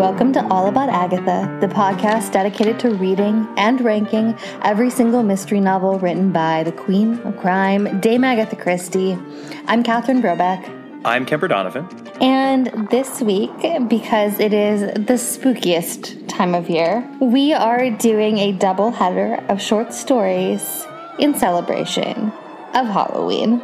Welcome to All About Agatha, the podcast dedicated to reading and ranking every single mystery novel written by the Queen of Crime, Dame Agatha Christie. I'm Catherine Brobeck. I'm Kemper Donovan. And this week, because it is the spookiest time of year, we are doing a double header of short stories in celebration of Halloween.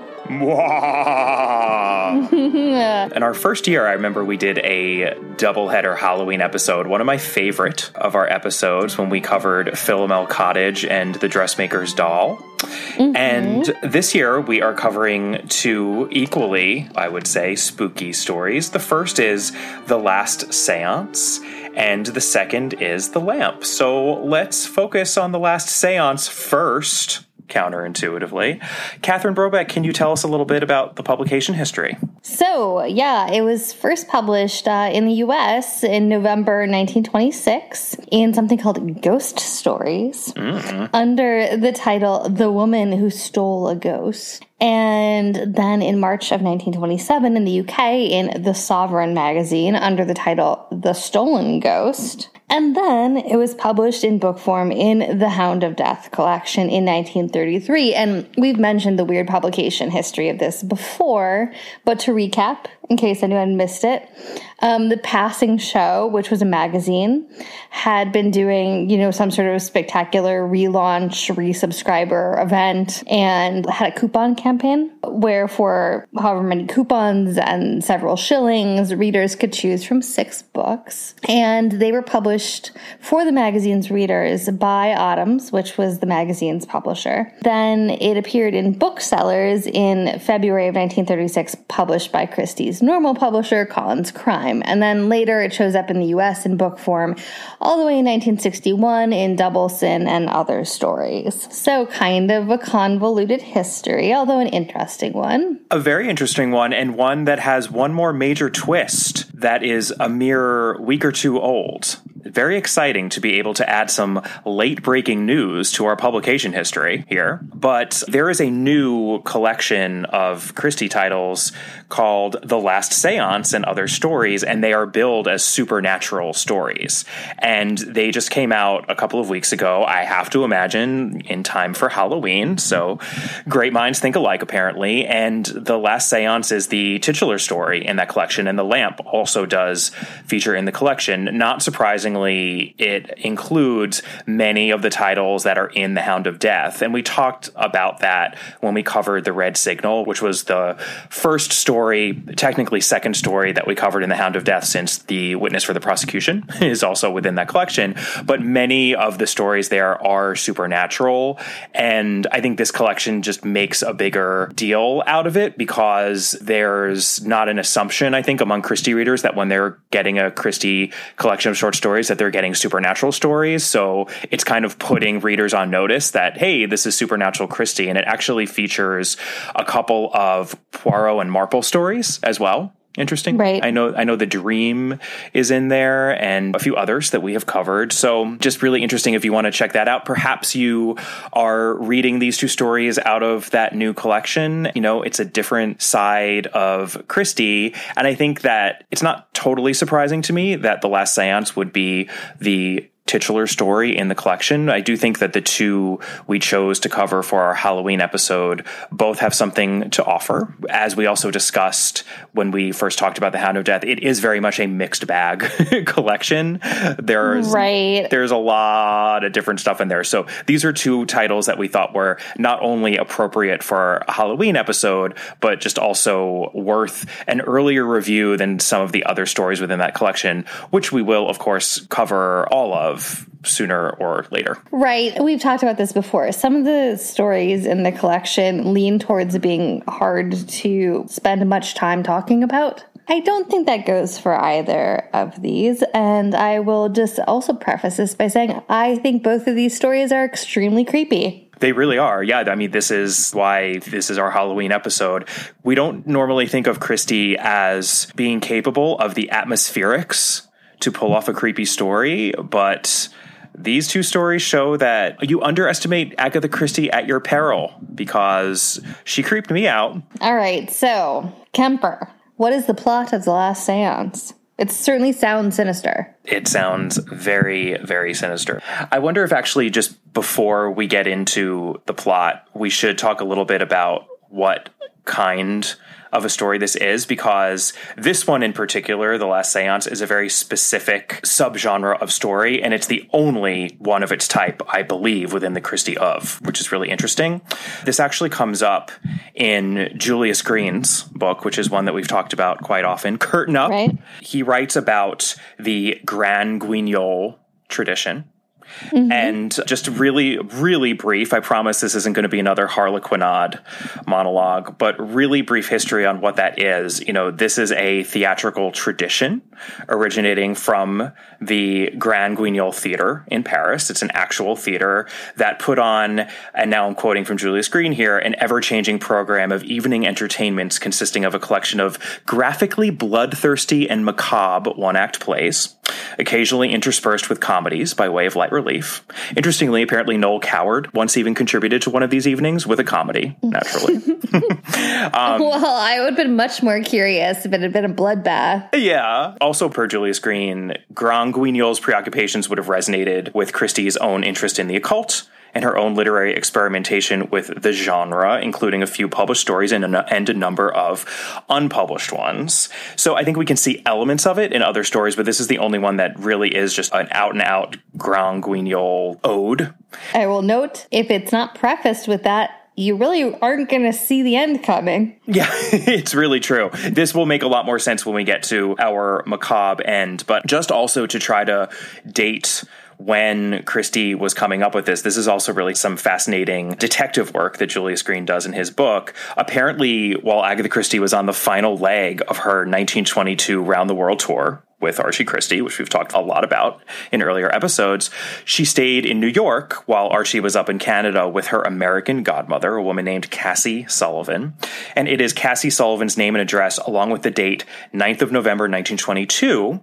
In our first year, I remember we did a doubleheader Halloween episode. One of my favorite of our episodes when we covered Philomel Cottage and the Dressmaker's Doll. Mm-hmm. And this year, we are covering two equally, I would say, spooky stories. The first is The Last Seance, and the second is The Lamp. So let's focus on The Last Seance first counterintuitively. Catherine Brobeck, can you tell us a little bit about the publication history? So, yeah, it was first published uh, in the US in November 1926 in something called Ghost Stories mm-hmm. under the title The Woman Who Stole a Ghost. And then in March of 1927 in the UK in The Sovereign magazine under the title The Stolen Ghost. And then it was published in book form in the Hound of Death collection in 1933. And we've mentioned the weird publication history of this before, but to recap, in case anyone missed it, um, the Passing Show, which was a magazine, had been doing, you know, some sort of spectacular relaunch, resubscriber event and had a coupon campaign where for however many coupons and several shillings, readers could choose from six books. And they were published for the magazine's readers by Odhams, which was the magazine's publisher. Then it appeared in booksellers in February of 1936, published by Christie's normal publisher, Collins Crime. And then later it shows up in the US in book form all the way in 1961 in Double Sin and Other Stories. So, kind of a convoluted history, although an interesting one. A very interesting one, and one that has one more major twist that is a mere week or two old very exciting to be able to add some late breaking news to our publication history here. But there is a new collection of Christie titles called The Last Seance and Other Stories, and they are billed as supernatural stories. And they just came out a couple of weeks ago, I have to imagine, in time for Halloween. So great minds think alike, apparently. And The Last Seance is the titular story in that collection, and The Lamp also does feature in the collection. Not surprisingly, it includes many of the titles that are in The Hound of Death. And we talked about that when we covered The Red Signal, which was the first story, technically second story that we covered in The Hound of Death since The Witness for the Prosecution is also within that collection. But many of the stories there are supernatural. And I think this collection just makes a bigger deal out of it because there's not an assumption, I think, among Christie readers that when they're getting a Christie collection of short stories, stories that they're getting supernatural stories. So it's kind of putting readers on notice that, hey, this is Supernatural Christie. And it actually features a couple of Poirot and Marple stories as well interesting. Right. I know I know the Dream is in there and a few others that we have covered. So just really interesting if you want to check that out. Perhaps you are reading these two stories out of that new collection. You know, it's a different side of Christie. And I think that it's not totally surprising to me that The Last Seance would be the titular story in the collection. I do think that the two we chose to cover for our Halloween episode both have something to offer. As we also discussed when we first talked about the Hound of Death, it is very much a mixed bag collection. There's right. there's a lot of different stuff in there. So these are two titles that we thought were not only appropriate for a Halloween episode, but just also worth an earlier review than some of the other stories within that collection, which we will of course cover all of of sooner or later. Right. We've talked about this before. Some of the stories in the collection lean towards being hard to spend much time talking about. I don't think that goes for either of these. And I will just also preface this by saying I think both of these stories are extremely creepy. They really are. Yeah. I mean, this is why this is our Halloween episode. We don't normally think of Christie as being capable of the atmospherics to pull off a creepy story, but these two stories show that you underestimate Agatha Christie at your peril because she creeped me out. All right, so Kemper, what is the plot of The Last Seance? It certainly sounds sinister. It sounds very, very sinister. I wonder if actually, just before we get into the plot, we should talk a little bit about what kind of a story this is because this one in particular, The Last Seance, is a very specific subgenre of story, and it's the only one of its type, I believe, within the Christie of, which is really interesting. This actually comes up in Julius Green's book, which is one that we've talked about quite often, Curtain Up. Right. He writes about the Grand Guignol tradition Mm-hmm. And just really, really brief, I promise this isn't going to be another Harlequinade monologue, but really brief history on what that is. You know, this is a theatrical tradition originating from the Grand Guignol Theater in Paris. It's an actual theater that put on, and now I'm quoting from Julius Green here, an ever changing program of evening entertainments consisting of a collection of graphically bloodthirsty and macabre one act plays, occasionally interspersed with comedies by way of light relief. Interestingly, apparently Noel Coward once even contributed to one of these evenings with a comedy, naturally. um, well, I would have been much more curious if it had been a bloodbath. Yeah. Also, per Julius Green, Grand Guignol's preoccupations would have resonated with Christie's own interest in the occult and her own literary experimentation with the genre, including a few published stories and a, number of unpublished ones. So I think we can see elements of it in other stories, but this is the only one that really is just an out and out Grand Guignol ode. I will note if it's not prefaced with that, you really aren't going to see the end coming. Yeah, it's really true. This will make a lot more sense when we get to our macabre end, but just also to try to date when Christie was coming up with this. This is also really some fascinating detective work that Julius Green does in his book. Apparently, while Agatha Christie was on the final leg of her 1922 round the world tour, with Archie Christie, which we've talked a lot about in earlier episodes. She stayed in New York while Archie was up in Canada with her American godmother, a woman named Cassie Sullivan. And it is Cassie Sullivan's name and address, along with the date 9th of November 1922,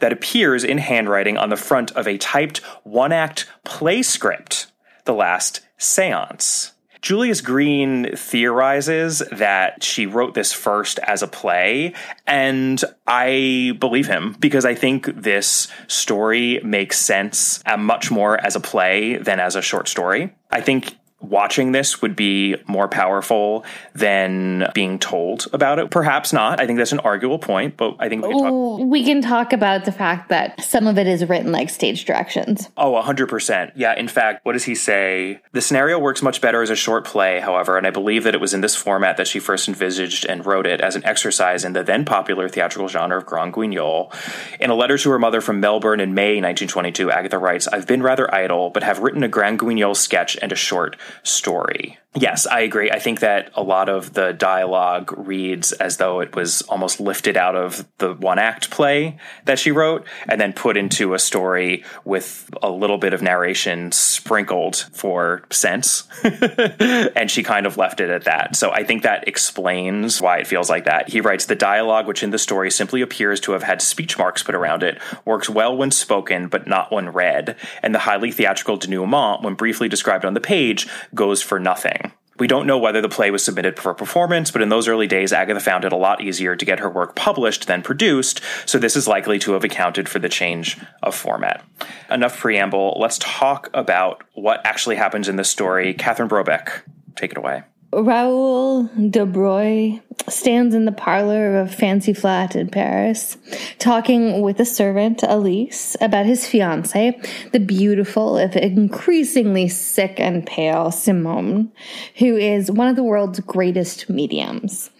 that appears in handwriting on the front of a typed one act play script, The Last Seance. Julius Green theorizes that she wrote this first as a play, and I believe him because I think this story makes sense much more as a play than as a short story. I think watching this would be more powerful than being told about it. Perhaps not. I think that's an arguable point, but I think we can talk. We can talk about the fact that some of it is written like stage directions. Oh, 100%. Yeah. In fact, what does he say? The scenario works much better as a short play, however, and I believe that it was in this format that she first envisaged and wrote it as an exercise in the then popular theatrical genre of Grand Guignol. In a letter to her mother from Melbourne in May 1922, Agatha writes, I've been rather idle, but have written a Grand Guignol sketch and a short story. Yes, I agree. I think that a lot of the dialogue reads as though it was almost lifted out of the one act play that she wrote and then put into a story with a little bit of narration sprinkled for sense. and she kind of left it at that. So I think that explains why it feels like that. He writes the dialogue, which in the story simply appears to have had speech marks put around it, works well when spoken, but not when read. And the highly theatrical denouement, when briefly described on the page, goes for nothing. We don't know whether the play was submitted for performance, but in those early days, Agatha found it a lot easier to get her work published than produced, so this is likely to have accounted for the change of format. Enough preamble, let's talk about what actually happens in this story. Catherine Brobeck, take it away. Raoul Daubreuil stands in the parlor of a fancy flat in Paris, talking with a servant, Elise, about his fiancée, the beautiful, if increasingly sick and pale Simone, who is one of the world's greatest mediums.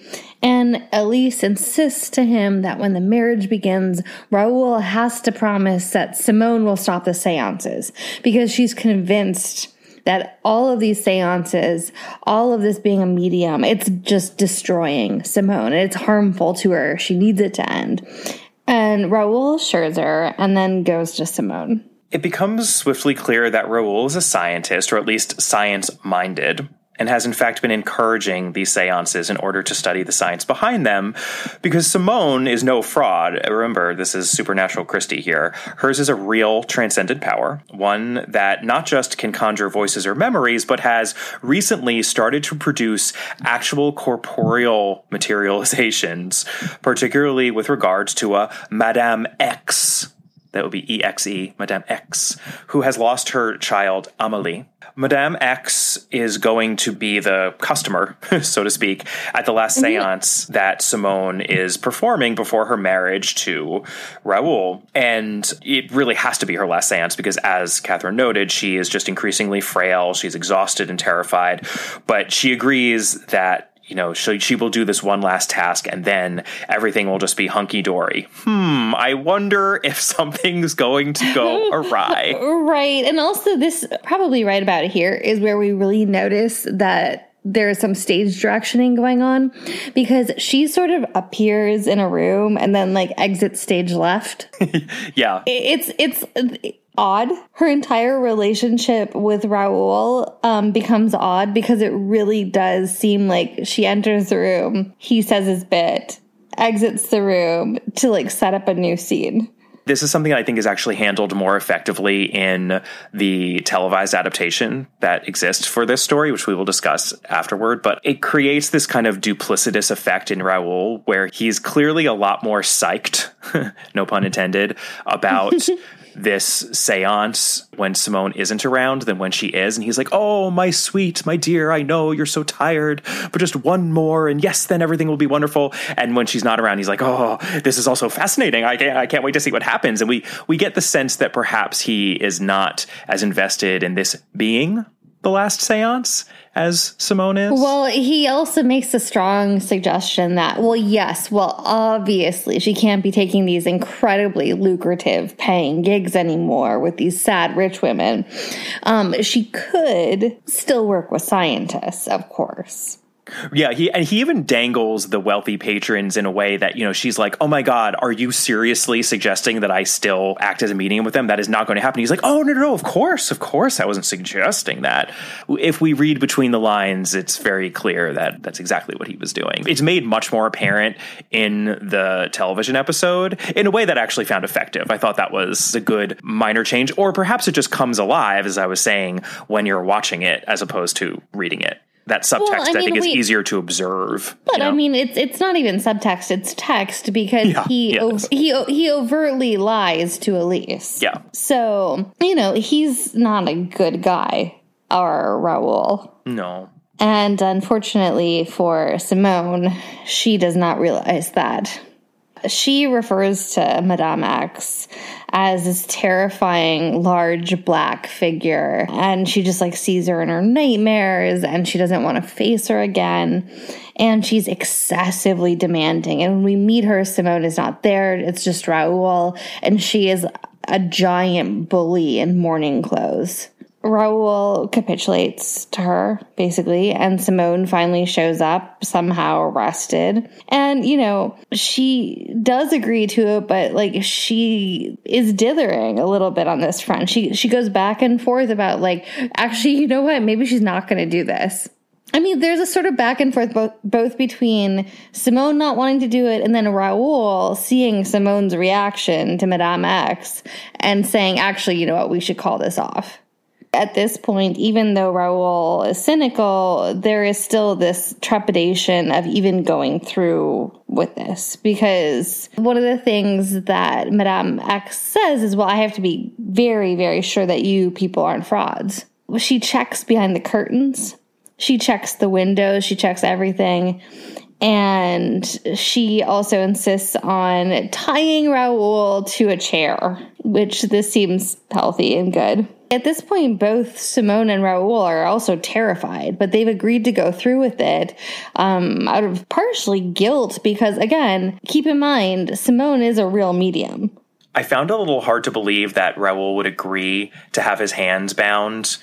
And Elise insists to him that when the marriage begins, Raoul has to promise that Simone will stop the seances because she's convinced that all of these seances, all of this being a medium, it's just destroying Simone. It's harmful to her. She needs it to end. And Raoul assures her and then goes to Simone. It becomes swiftly clear that Raoul is a scientist, or at least science minded. And has in fact been encouraging these seances in order to study the science behind them because Simone is no fraud. Remember, this is supernatural Christie here. Hers is a real transcendent power, one that not just can conjure voices or memories, but has recently started to produce actual corporeal materializations, particularly with regards to a Madame Exe that would be EXE, Madame Exe, who has lost her child, Amelie. Madame Exe is going to be the customer, so to speak, at the last mm-hmm. seance that Simone is performing before her marriage to Raoul. And it really has to be her last seance because, as Catherine noted, she is just increasingly frail. She's exhausted and terrified. But she agrees that you know, she, she will do this one last task and then everything will just be hunky dory. Hmm, I wonder if something's going to go awry. right. And also, this probably right about here is where we really notice that there's some stage directioning going on because she sort of appears in a room and then like exits stage left. yeah. It's, it's, odd. Her entire relationship with Raoul um, becomes odd because it really does seem like she enters the room, he says his bit, exits the room to like set up a new scene. This is something I think is actually handled more effectively in the televised adaptation that exists for this story, which we will discuss afterward. But it creates this kind of duplicitous effect in Raoul where he's clearly a lot more psyched, no pun intended, about this seance when Simone isn't around than when she is. And he's like, Oh, my sweet, my dear, I know you're so tired, but just one more. And yes, then everything will be wonderful. And when she's not around, he's like, Oh, this is also fascinating. I can't, I can't wait to see what happens. And we, we get the sense that perhaps he is not as invested in this being the last seance as Simone is? Well, he also makes a strong suggestion that, well, yes, well, obviously she can't be taking these incredibly lucrative paying gigs anymore with these sad rich women. Um, she could still work with scientists, of course. Yeah, he and he even dangles the wealthy patrons in a way that, you know, she's like, "Oh my god, are you seriously suggesting that I still act as a medium with them? That is not going to happen." He's like, "Oh, no, no, no, of course. Of course I wasn't suggesting that." If we read between the lines, it's very clear that that's exactly what he was doing. It's made much more apparent in the television episode in a way that I actually found effective. I thought that was a good minor change or perhaps it just comes alive as I was saying when you're watching it as opposed to reading it that subtext well, I, mean, I, think is easier to observe. But you know? I mean, it's it's not even subtext; it's text because yeah, he he he overtly lies to Elise. Yeah. So you know he's not a good guy, our Raoul. No. And unfortunately for Simone, she does not realize that. She refers to Madame Exe as this terrifying large black figure and she just like sees her in her nightmares and she doesn't want to face her again and she's excessively demanding and when we meet her Simone is not there it's just Raoul and she is a giant bully in mourning clothes Raoul capitulates to her, basically, and Simone finally shows up, somehow arrested. And, you know, she does agree to it, but like she is dithering a little bit on this front. She she goes back and forth about like, actually, you know what? Maybe she's not gonna do this. I mean, there's a sort of back and forth both, both between Simone not wanting to do it and then Raoul seeing Simone's reaction to Madame Exe and saying, actually, you know what, we should call this off at this point, even though Raoul is cynical, there is still this trepidation of even going through with this because one of the things that Madame Exe says is, Well, I have to be very, very sure that you people aren't frauds. She checks behind the curtains, she checks the windows, she checks everything. And she also insists on tying Raoul to a chair, which this seems healthy and good. At this point, both Simone and Raoul are also terrified, but they've agreed to go through with it um, out of partially guilt because, again, keep in mind, Simone is a real medium. I found it a little hard to believe that Raoul would agree to have his hands bound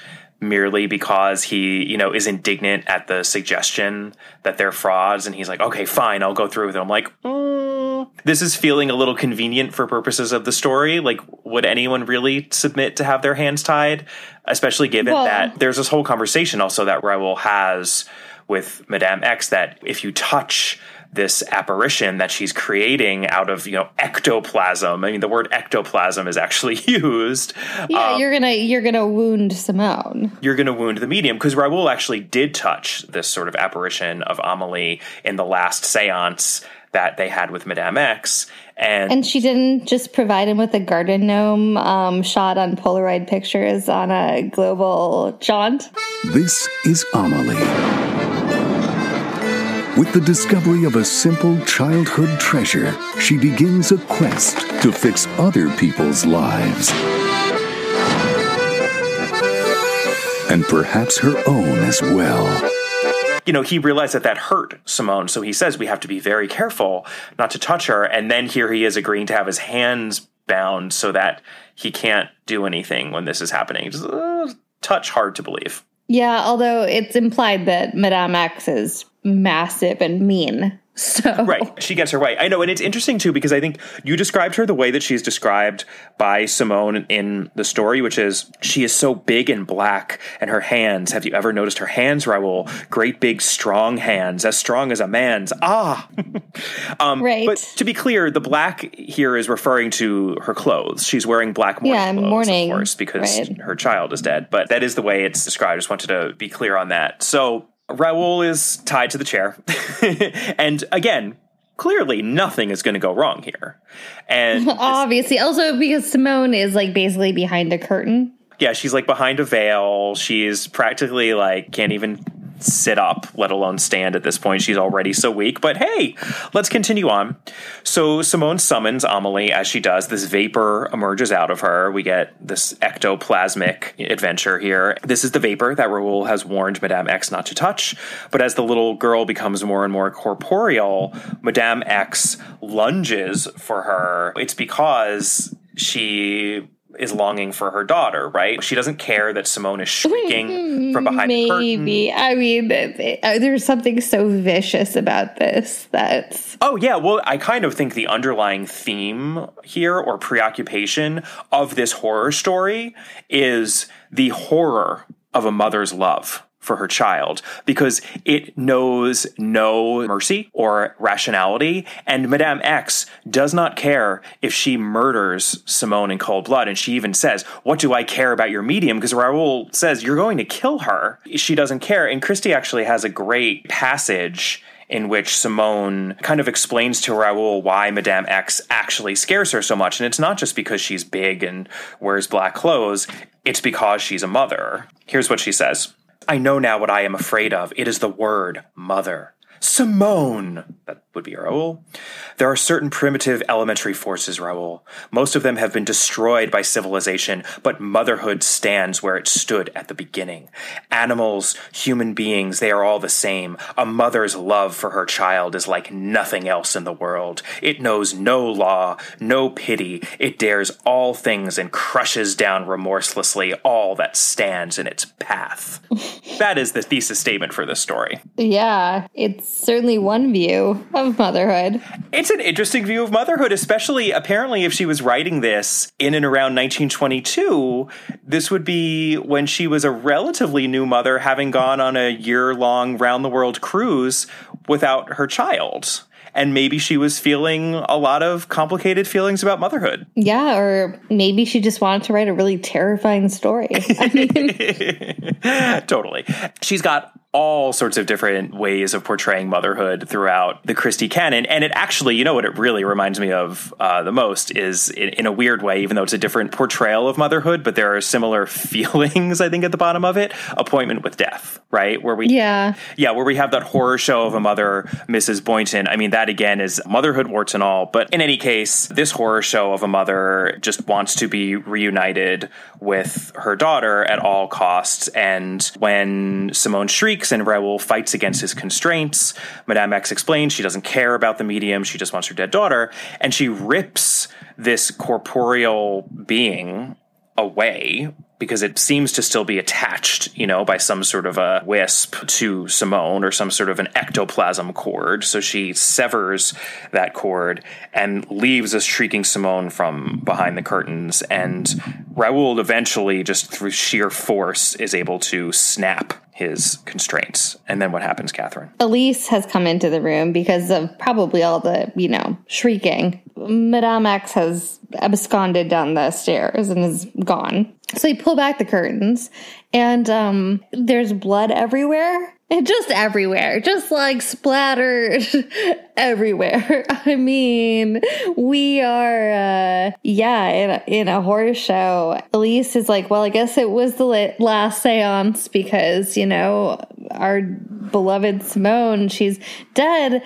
merely because he, you know, is indignant at the suggestion that they're frauds, and he's like, "Okay, fine, I'll go through with it." I'm like, mm, this is feeling a little convenient for purposes of the story. Like, would anyone really submit to have their hands tied? Especially given well, that there's this whole conversation also that Raoul has with Madame Exe that if you touch this apparition that she's creating out of you know ectoplasm. I mean, the word ectoplasm is actually used. Yeah, um, you're gonna you're gonna wound Simone. You're gonna wound the medium because Raoul actually did touch this sort of apparition of Amelie in the last séance that they had with Madame Exe. And, and she didn't just provide him with a garden gnome um, shot on Polaroid pictures on a global jaunt. This is Amelie with the discovery of a simple childhood treasure, she begins a quest to fix other people's lives. And perhaps her own as well. You know, he realized that that hurt Simone, so he says we have to be very careful not to touch her. And then here he is agreeing to have his hands bound so that he can't do anything when this is happening. Just uh, touch hard to believe. Yeah, although it's implied that Madame Exe is massive and mean. So Right. She gets her way. I know, and it's interesting too because I think you described her the way that she's described by Simone in the story, which is she is so big and black and her hands. Have you ever noticed her hands, Raoul? Great big strong hands, as strong as a man's. Ah. um, right. But to be clear, the black here is referring to her clothes. She's wearing black mourning yeah, clothes, mourning, of course, because right. her child is dead. But that is the way it's described. I just wanted to be clear on that. So Raoul is tied to the chair. and again, clearly nothing is going to go wrong here. And obviously, also because Simone is like basically behind a curtain. Yeah, she's like behind a veil. She's practically like can't even sit up, let alone stand at this point. She's already so weak. But hey, let's continue on. So Simone summons Amelie as she does. This vapor emerges out of her. We get this ectoplasmic adventure here. This is the vapor that Raoul has warned Madame Exe not to touch. But as the little girl becomes more and more corporeal, Madame Exe lunges for her. It's because she is longing for her daughter, right? She doesn't care that Simone is shrieking from behind Maybe. the curtain. Maybe. I mean, uh, there's something so vicious about this that's. Oh, yeah. Well, I kind of think the underlying theme here or preoccupation of this horror story is the horror of a mother's love for her child because it knows no mercy or rationality. And Madame Exe does not care if she murders Simone in cold blood. And she even says, What do I care about your medium? Because Raoul says, You're going to kill her. She doesn't care. And Christie actually has a great passage in which Simone kind of explains to Raoul why Madame Exe actually scares her so much. And it's not just because she's big and wears black clothes, it's because she's a mother. Here's what she says. I know now what I am afraid of. It is the word mother. Simone! That would be Raoul. There are certain primitive elementary forces, Raoul. Most of them have been destroyed by civilization, but motherhood stands where it stood at the beginning. Animals, human beings, they are all the same. A mother's love for her child is like nothing else in the world. It knows no law, no pity. It dares all things and crushes down remorselessly all that stands in its path. that is the thesis statement for this story. Yeah, it's certainly one view of motherhood. It's an interesting view of motherhood, especially apparently if she was writing this in and around 1922. This would be when she was a relatively new mother, having gone on a year long round the world cruise without her child and maybe she was feeling a lot of complicated feelings about motherhood. Yeah, or maybe she just wanted to write a really terrifying story. I mean, totally. She's got all sorts of different ways of portraying motherhood throughout the Christie canon. And it actually, you know what it really reminds me of uh, the most is in, in, a weird way, even though it's a different portrayal of motherhood, but there are similar feelings, I think, at the bottom of it. Appointment with Death, right? Where we, yeah, yeah, where we have that horror show of a mother, Mrs. Boynton. I mean, that again is motherhood, warts and all. But in any case, this horror show of a mother just wants to be reunited with her daughter at all costs. And when Simone shrieks, and Raoul fights against his constraints. Madame Exe explains she doesn't care about the medium, she just wants her dead daughter, and she rips this corporeal being away because it seems to still be attached, you know, by some sort of a wisp to Simone or some sort of an ectoplasm cord. So she severs that cord and leaves us shrieking Simone from behind the curtains. And Raoul eventually, just through sheer force, is able to snap his constraints. And then what happens, Catherine? Elise has come into the room because of probably all the, you know, shrieking. Madame Exe has absconded down the stairs and is gone. So they pull back the curtains and um there's blood everywhere. Just everywhere, just like splattered everywhere. I mean, we are, uh, yeah, in a, in a horror show. Elise is like, well, I guess it was the last seance because, you know, our beloved Simone, she's dead.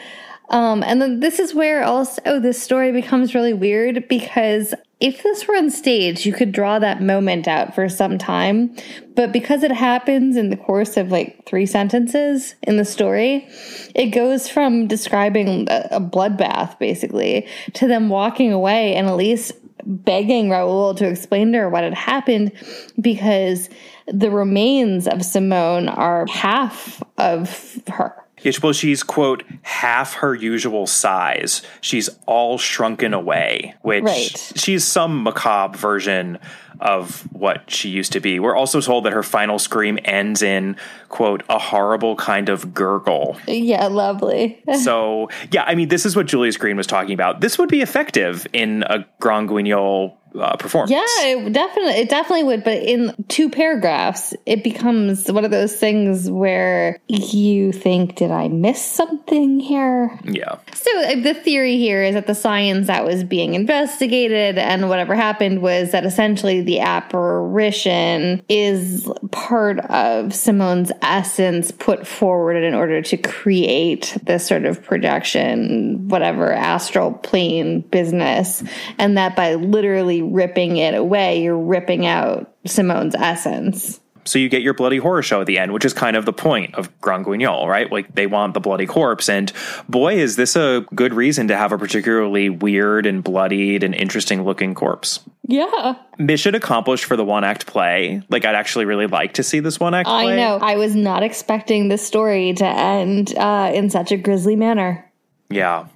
Um, and then this is where also this story becomes really weird because if this were on stage, you could draw that moment out for some time. But because it happens in the course of like three sentences in the story, it goes from describing a, bloodbath basically to them walking away and Elise begging Raoul to explain to her what had happened because the remains of Simone are half of her. Yeah, well, she's, quote, half her usual size. She's all shrunken away, which right. she's some macabre version of what she used to be. We're also told that her final scream ends in, quote, a horrible kind of gurgle. Yeah, lovely. so, yeah, I mean, this is what Julius Green was talking about. This would be effective in a Grand Guignol uh, performance. Yeah, it definitely, it definitely would. But in two paragraphs, it becomes one of those things where you think, "Did I miss something here?" Yeah. So uh, the theory here is that the science that was being investigated and whatever happened was that essentially the apparition is part of Simone's essence put forward in order to create this sort of projection, whatever astral plane business, and that by literally ripping it away, you're ripping out Simone's essence. So you get your bloody horror show at the end, which is kind of the point of Grand Guignol, right? Like they want the bloody corpse. And boy, is this a good reason to have a particularly weird and bloodied and interesting looking corpse. Yeah. Mission accomplished for the one act play. Like I'd actually really like to see this one act play. I know. I was not expecting this story to end uh, in such a grisly manner. Yeah.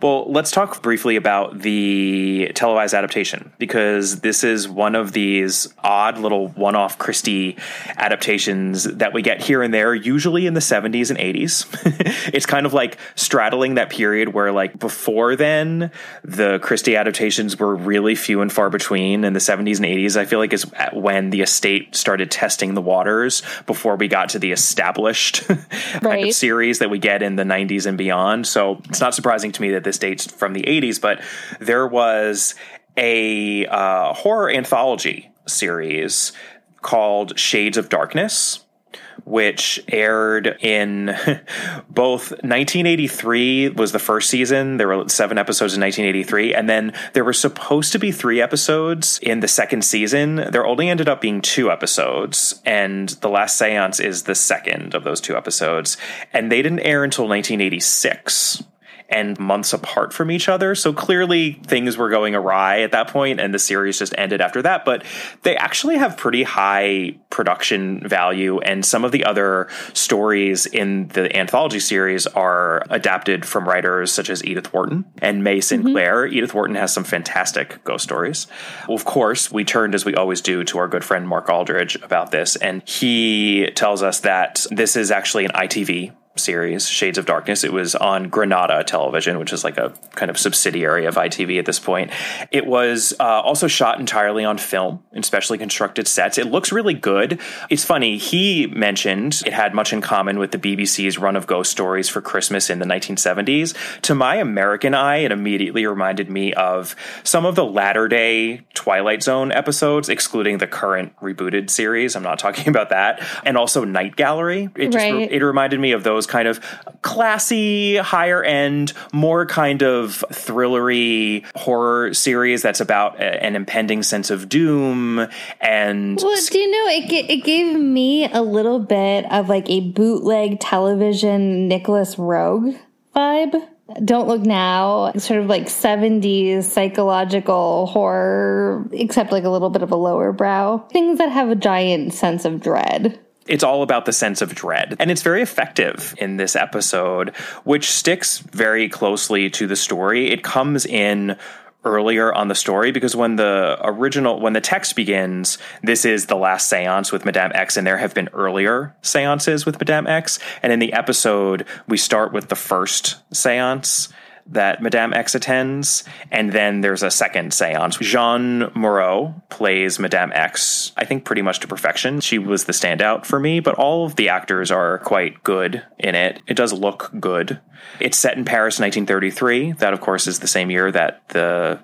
Well, let's talk briefly about the televised adaptation because this is one of these odd little one off Christie adaptations that we get here and there, usually in the 70s and 80s. it's kind of like straddling that period where, like, before then, the Christie adaptations were really few and far between. In the 70s and 80s, I feel like is when the estate started testing the waters before we got to the established right. kind of series that we get in the 90s and beyond. So it's not surprising to me that this dates from the 80s, but there was a uh, horror anthology series called Shades of Darkness which aired in both 1983 was the first season. There were seven episodes in 1983, and then there were supposed to be three episodes in the second season. There only ended up being two episodes, and the last seance is the second of those two episodes, and they didn't air until 1986 and months apart from each other. So clearly things were going awry at that point and the series just ended after that. But they actually have pretty high production value and some of the other stories in the anthology series are adapted from writers such as Edith Wharton and May Sinclair. Mm-hmm. Edith Wharton has some fantastic ghost stories. Of course, we turned as we always do to our good friend Mark Aldridge about this and he tells us that this is actually an ITV series, Shades of Darkness. It was on Granada Television, which is like a kind of subsidiary of ITV at this point. It was uh, also shot entirely on film in specially constructed sets. It looks really good. It's funny, he mentioned it had much in common with the BBC's run of ghost stories for Christmas in the 1970s. To my American eye, it immediately reminded me of some of the latter day Twilight Zone episodes, excluding the current rebooted series. I'm not talking about that. And also Night Gallery. It just right. it reminded me of those those kind of classy, higher end, more kind of thrillery horror series that's about a, an impending sense of doom. And well, do you know it? It gave me a little bit of like a bootleg television Nicolas Roeg vibe. Don't Look Now, sort of like 70s psychological horror, except like a little bit of a lower brow. Things that have a giant sense of dread. It's all about the sense of dread. And it's very effective in this episode, which sticks very closely to the story. It comes in earlier on the story because when the original when the text begins this is the last seance with madame exe and there have been earlier seances with madame exe and in the episode we start with the first seance that Madame Exe attends, and then there's a second seance. Jeanne Moreau plays Madame Exe, I think pretty much to perfection. She was the standout for me, but all of the actors are quite good in it. It does look good. It's set in Paris, 1933. That, of course, is the same year that the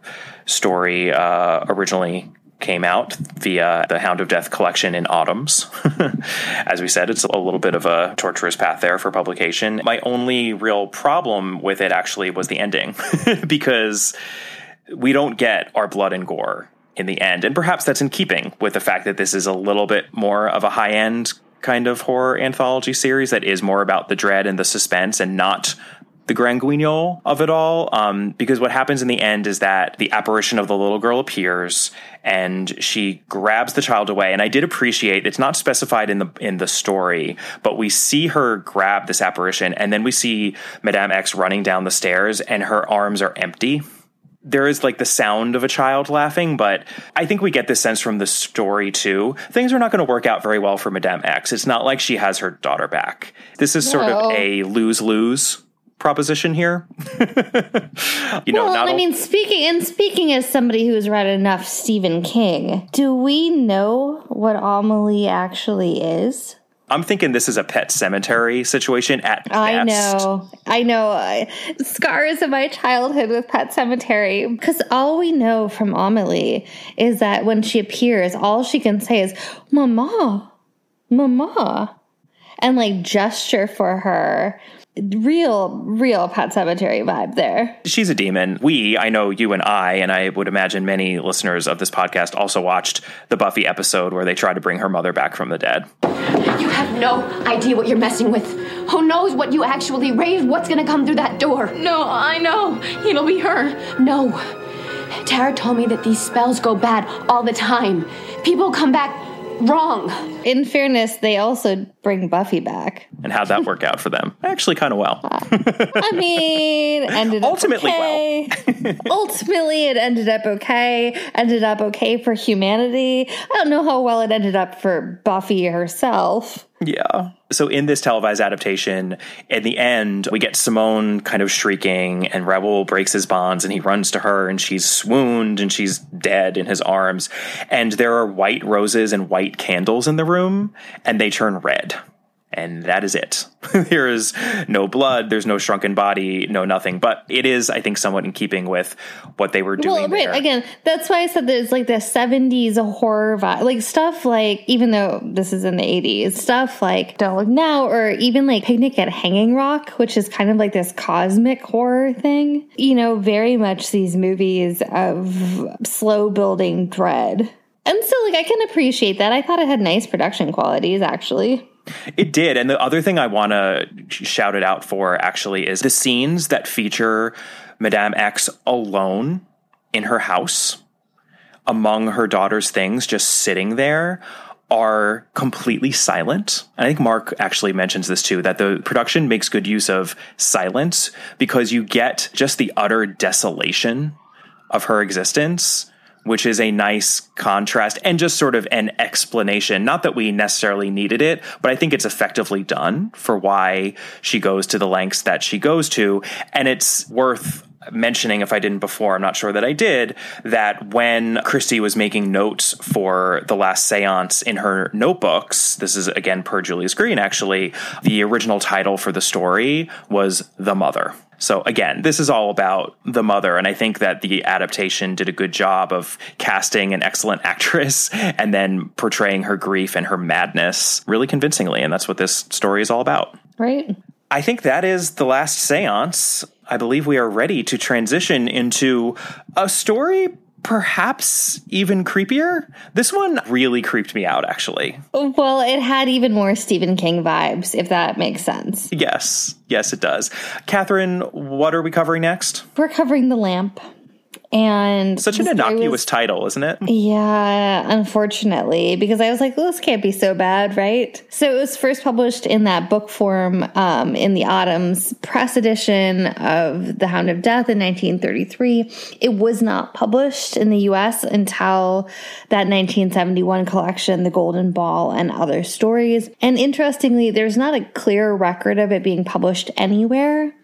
story uh, originally came out via the Hound of Death collection in Odhams. As we said, it's a little bit of a torturous path there for publication. My only real problem with it actually was the ending because we don't get our blood and gore in the end. And perhaps that's in keeping with the fact that this is a little bit more of a high end kind of horror anthology series that is more about the dread and the suspense and not the grand guignol of it all. Um, because what happens in the end is that the apparition of the little girl appears and she grabs the child away. And I did appreciate it's not specified in the in the story, but we see her grab this apparition, and then we see Madame Exe running down the stairs, and her arms are empty there is like the sound of a child laughing, but I think we get this sense from the story too. Things are not going to work out very well for Madame Exe. It's not like she has her daughter back. This is sort of a lose lose proposition here. you know, well, I mean, speaking and speaking as somebody who's read enough Stephen King, do we know what Amelie actually is? I'm thinking this is a Pet Sematary situation at best. I know. I know. Scars of my childhood with Pet Sematary. Because all we know from Amelie is that when she appears, all she can say is, Mama, Mama, and like gesture for her real, real Pet Sematary vibe there. She's a demon. We, I know you and I, and I would imagine many listeners of this podcast also watched the Buffy episode where they try to bring her mother back from the dead. You have no idea what you're messing with. Who knows what you actually raised? What's gonna come through that door? No, I know. It'll be her. No. Tara told me that these spells go bad all the time. People come back wrong. In fairness, they also bring Buffy back. And how'd that work out for them? Actually, kind of well. I mean, ended ultimately okay. well. ultimately, it ended up okay. Ended up okay for humanity. I don't know how well it ended up for Buffy herself. Yeah. So in this televised adaptation, in the end, we get Simone kind of shrieking, and Raoul breaks his bonds, and he runs to her, and she's swooned, and she's dead in his arms. And there are white roses and white candles in the room, and they turn red and that is it. there is no blood, there's no shrunken body, no nothing. But it is, I think, somewhat in keeping with what they were doing. Well, right. There. Again, that's why I said there's like the 70s horror vibe. Like stuff like, even though this is in the 80s, stuff like Don't Look Now, or even like Picnic at Hanging Rock, which is kind of like this cosmic horror thing. You know, very much these movies of slow building dread. And so, like, I can appreciate that. I thought it had nice production qualities, actually. It did. And the other thing I want to shout it out for actually is the scenes that feature Madame Exe alone in her house among her daughter's things, just sitting there, are completely silent. I think Mark actually mentions this too that the production makes good use of silence because you get just the utter desolation of her existence which is a nice contrast and just sort of an explanation. Not that we necessarily needed it, but I think it's effectively done for why she goes to the lengths that she goes to. And it's worth mentioning, if I didn't before, I'm not sure that I did, that when Christie was making notes for the last seance in her notebooks, this is again per Julius Green actually, the original title for the story was The Mother. So again, this is all about the mother, and I think that the adaptation did a good job of casting an excellent actress and then portraying her grief and her madness really convincingly, and that's what this story is all about. Right. I think that is the last seance. I believe we are ready to transition into a story perhaps even creepier. This one really creeped me out, actually. Well, it had even more Stephen King vibes, if that makes sense. Yes, yes, it does. Catherine, what are we covering next? We're covering The Lamp. And such an innocuous was, title, isn't it? Yeah, unfortunately, because I was like, well, this can't be so bad, right? So it was first published in that book form um, in the Odhams press edition of The Hound of Death in 1933. It was not published in the US until that 1971 collection, The Golden Ball and Other Stories. And interestingly, there's not a clear record of it being published anywhere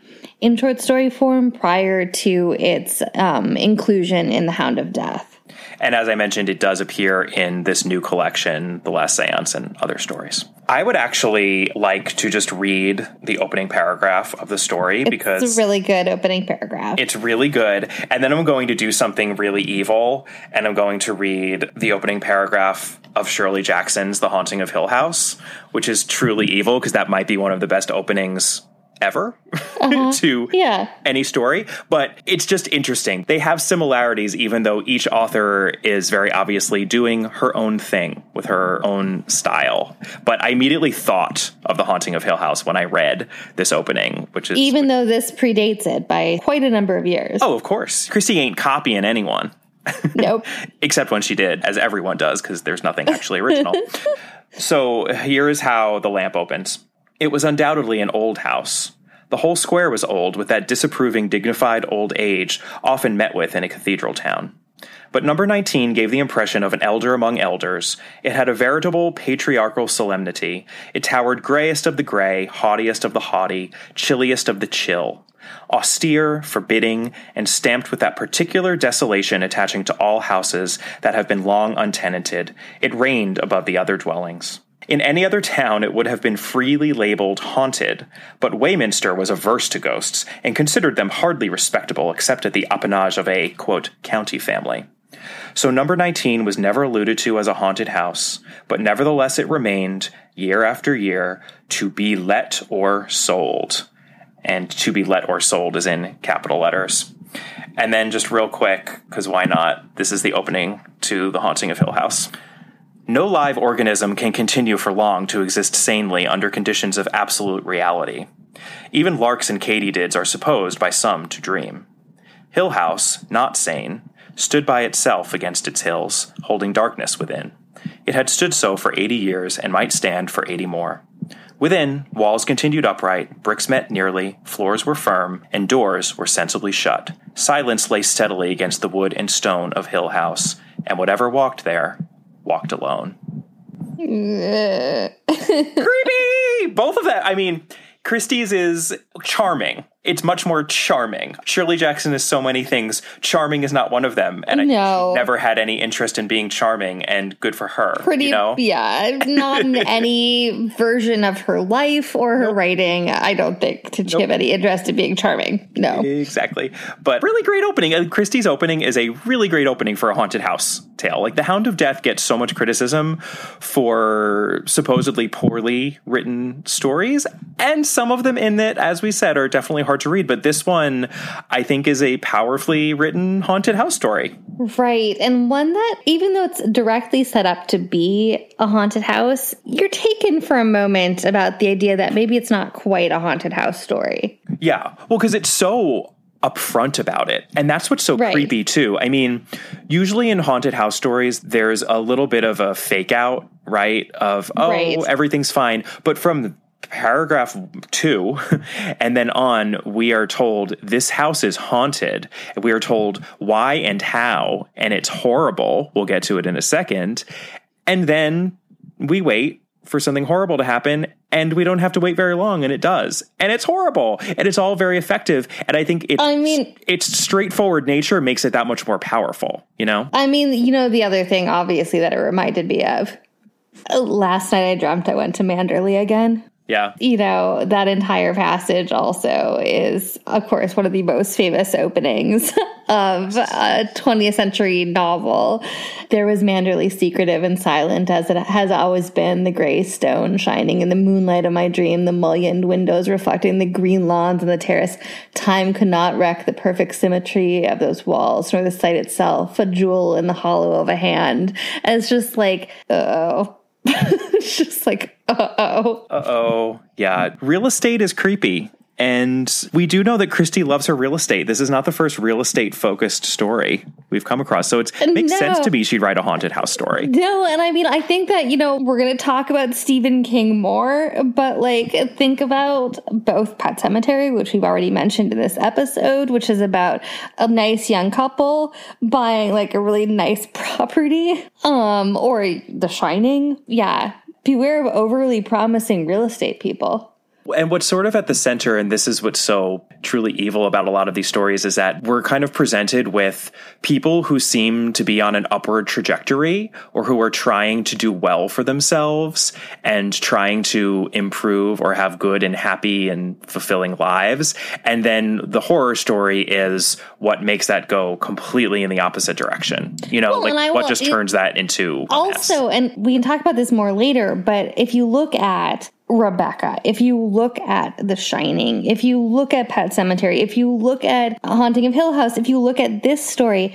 in short story form prior to its um, inclusion in The Hound of Death. And as I mentioned, it does appear in this new collection, The Last Seance and Other Stories. I would actually like to just read the opening paragraph of the story it's because it's a really good opening paragraph. It's really good. And then I'm going to do something really evil and I'm going to read the opening paragraph of Shirley Jackson's The Haunting of Hill House, which is truly evil because that might be one of the best openings ever uh-huh. to yeah. any story, but it's just interesting. They have similarities, even though each author is very obviously doing her own thing with her own style. But I immediately thought of The Haunting of Hill House when I read this opening, which is. Even though this predates it by quite a number of years. Oh, of course. Christie ain't copying anyone. Nope. Except when she did, as everyone does, because there's nothing actually original. so here is how the lamp opens. It was undoubtedly an old house. The whole square was old, with that disapproving, dignified old age often met with in a cathedral town. But number 19 gave the impression of an elder among elders. It had a veritable patriarchal solemnity. It towered grayest of the gray, haughtiest of the haughty, chilliest of the chill. Austere, forbidding, and stamped with that particular desolation attaching to all houses that have been long untenanted, it reigned above the other dwellings. In any other town, it would have been freely labeled haunted, but Weyminster was averse to ghosts and considered them hardly respectable except at the appanage of a, quote, county family. So number 19 was never alluded to as a haunted house, but nevertheless it remained, year after year, to be let or sold. And to be let or sold is in capital letters. And then just real quick, because why not? This is the opening to The Haunting of Hill House. No live organism can continue for long to exist sanely under conditions of absolute reality. Even larks and katydids are supposed by some to dream. Hill House, not sane, stood by itself against its hills, holding darkness within. It had stood so for eighty years and might stand for eighty more. Within, walls continued upright, bricks met nearly, floors were firm, and doors were sensibly shut. Silence lay steadily against the wood and stone of Hill House, and whatever walked there walked alone. Creepy! Both of that. I mean, Christie's is charming it's much more charming. Shirley Jackson is so many things. Charming is not one of them, and no. I never had any interest in being charming. And good for her. Pretty, you know? yeah. Not in any version of her life or her nope. writing. I don't think to nope. have any interest in being charming. No, exactly. But really great opening. Uh, Christie's opening is a really great opening for a haunted house tale. Like the Hound of Death gets so much criticism for supposedly poorly written stories, and some of them in it, as we said, are definitely hard hard to read, but this one I think is a powerfully written haunted house story. Right. And one that, even though it's directly set up to be a haunted house, you're taken for a moment about the idea that maybe it's not quite a haunted house story. Yeah. Well, because it's so upfront about it. And that's what's so right. creepy too. I mean, usually in haunted house stories, there's a little bit of a fake out, right? Of, oh, right. everything's fine. But from paragraph two and then on we are told this house is haunted. We are told why and how? And it's horrible. We'll get to it in a second. And then we wait for something horrible to happen and we don't have to wait very long and it does. And it's horrible and it's all very effective and i think it's i mean its straightforward nature makes it that much more powerful you know? I mean you know the other thing obviously that it reminded me of uh, last night i dreamt i went to manderley again Yeah. You know, that entire passage also is, of course, one of the most famous openings of a 20th century novel. There was Manderley secretive and silent as it has always been, the gray stone shining in the moonlight of my dream, the mullioned windows reflecting the green lawns and the terrace. Time could not wreck the perfect symmetry of those walls, nor the site itself, a jewel in the hollow of a hand. And it's just like, oh. it's just like, uh oh. Uh oh. Yeah. Real estate is creepy. And we do know that Christie loves her real estate. This is not the first real estate focused story we've come across. So it makes No. sense to me she'd write a haunted house story. No, and I mean, I think that, you know, we're going to talk about Stephen King more, but like, think about both Pet Sematary, which we've already mentioned in this episode, which is about a nice young couple buying like a really nice property, um, or The Shining. Yeah. Beware of overly promising real estate people. And what's sort of at the center, and this is what's so truly evil about a lot of these stories, is that we're kind of presented with people who seem to be on an upward trajectory or who are trying to do well for themselves and trying to improve or have good and happy and fulfilling lives. And then the horror story is what makes that go completely in the opposite direction. You know, Well, like what will- just turns that into. Also, and we can talk about this more later, but if you look at Rebecca, if you look at The Shining, if you look at Pet Sematary, if you look at Haunting of Hill House, if you look at this story,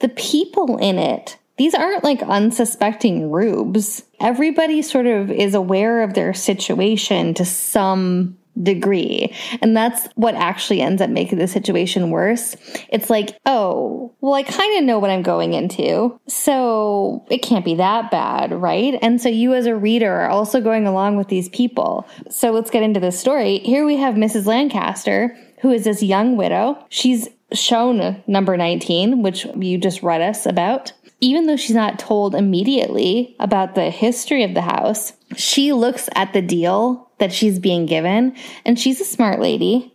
the people in it, these aren't like unsuspecting rubes. Everybody sort of is aware of their situation to some degree. And that's what actually ends up making the situation worse. It's like, oh, well, I kind of know what I'm going into. So it can't be that bad, right? And so you as a reader are also going along with these people. So let's get into this story. Here we have Mrs. Lancaster, who is this young widow. She's shown number 19, which you just read us about. Even though she's not told immediately about the history of the house, she looks at the deal that she's being given and she's a smart lady.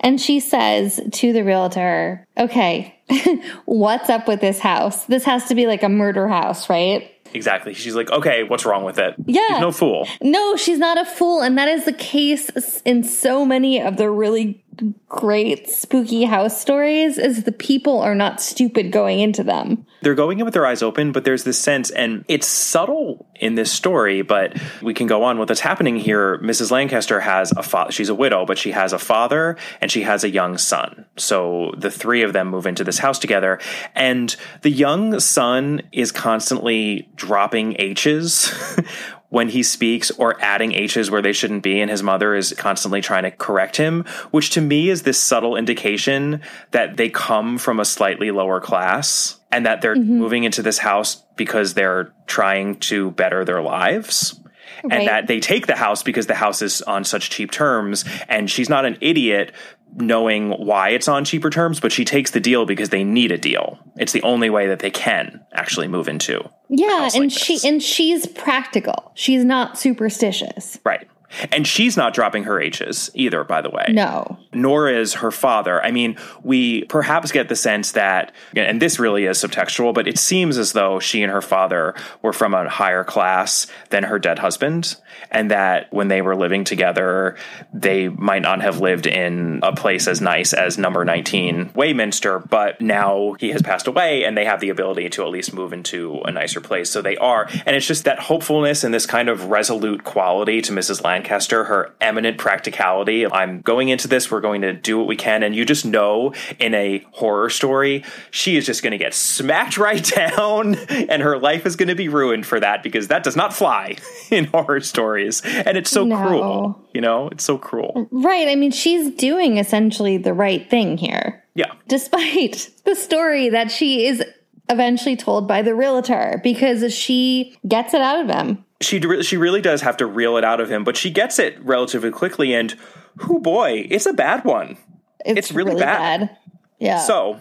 And she says to the realtor, okay, what's up with this house? This has to be like a murder house, right? Exactly. She's like, okay, what's wrong with it? Yeah. She's no fool. No, she's not a fool. And that is the case in so many of the really great spooky house stories is the people are not stupid going into them. they're going in with their eyes open, but there's this sense, and it's subtle in this story, but we can go on with what's happening here. Mrs. Lancaster has a father, she's a widow, but she has a father and she has a young son. So the three of them move into this house together, and the young son is constantly dropping H's. When he speaks or adding H's where they shouldn't be, and his mother is constantly trying to correct him, which to me is this subtle indication that they come from a slightly lower class and that they're mm-hmm. moving into this house because they're trying to better their lives. Right. And that they take the house because the house is on such cheap terms. And she's not an idiot knowing why it's on cheaper terms, but she takes the deal because they need a deal. It's the only way that they can actually move into. Yeah, and like she and she's practical. She's not superstitious. Right. And she's not dropping her H's either, by the way. No. nor is her father. I mean, we perhaps get the sense that, and this really is subtextual, but it seems as though she and her father were from a higher class than her dead husband, and that when they were living together, they might not have lived in a place as nice as number 19 Weyminster, but now he has passed away and they have the ability to at least move into a nicer place. So they are. And it's just that hopefulness and this kind of resolute quality to Mrs. Lancaster, her eminent practicality. I'm going into this, we're going to do what we can. And you just know in a horror story, she is just going to get smacked right down and her life is going to be ruined for that because that does not fly in horror stories. And it's so No. cruel. You know, it's so cruel. Right. I mean, she's doing essentially the right thing here. Yeah. despite the story that she is eventually told by the realtor because she gets it out of him. she she really does have to reel it out of him, but she gets it relatively quickly. And who boy, it's a bad one. It's really bad. Yeah. So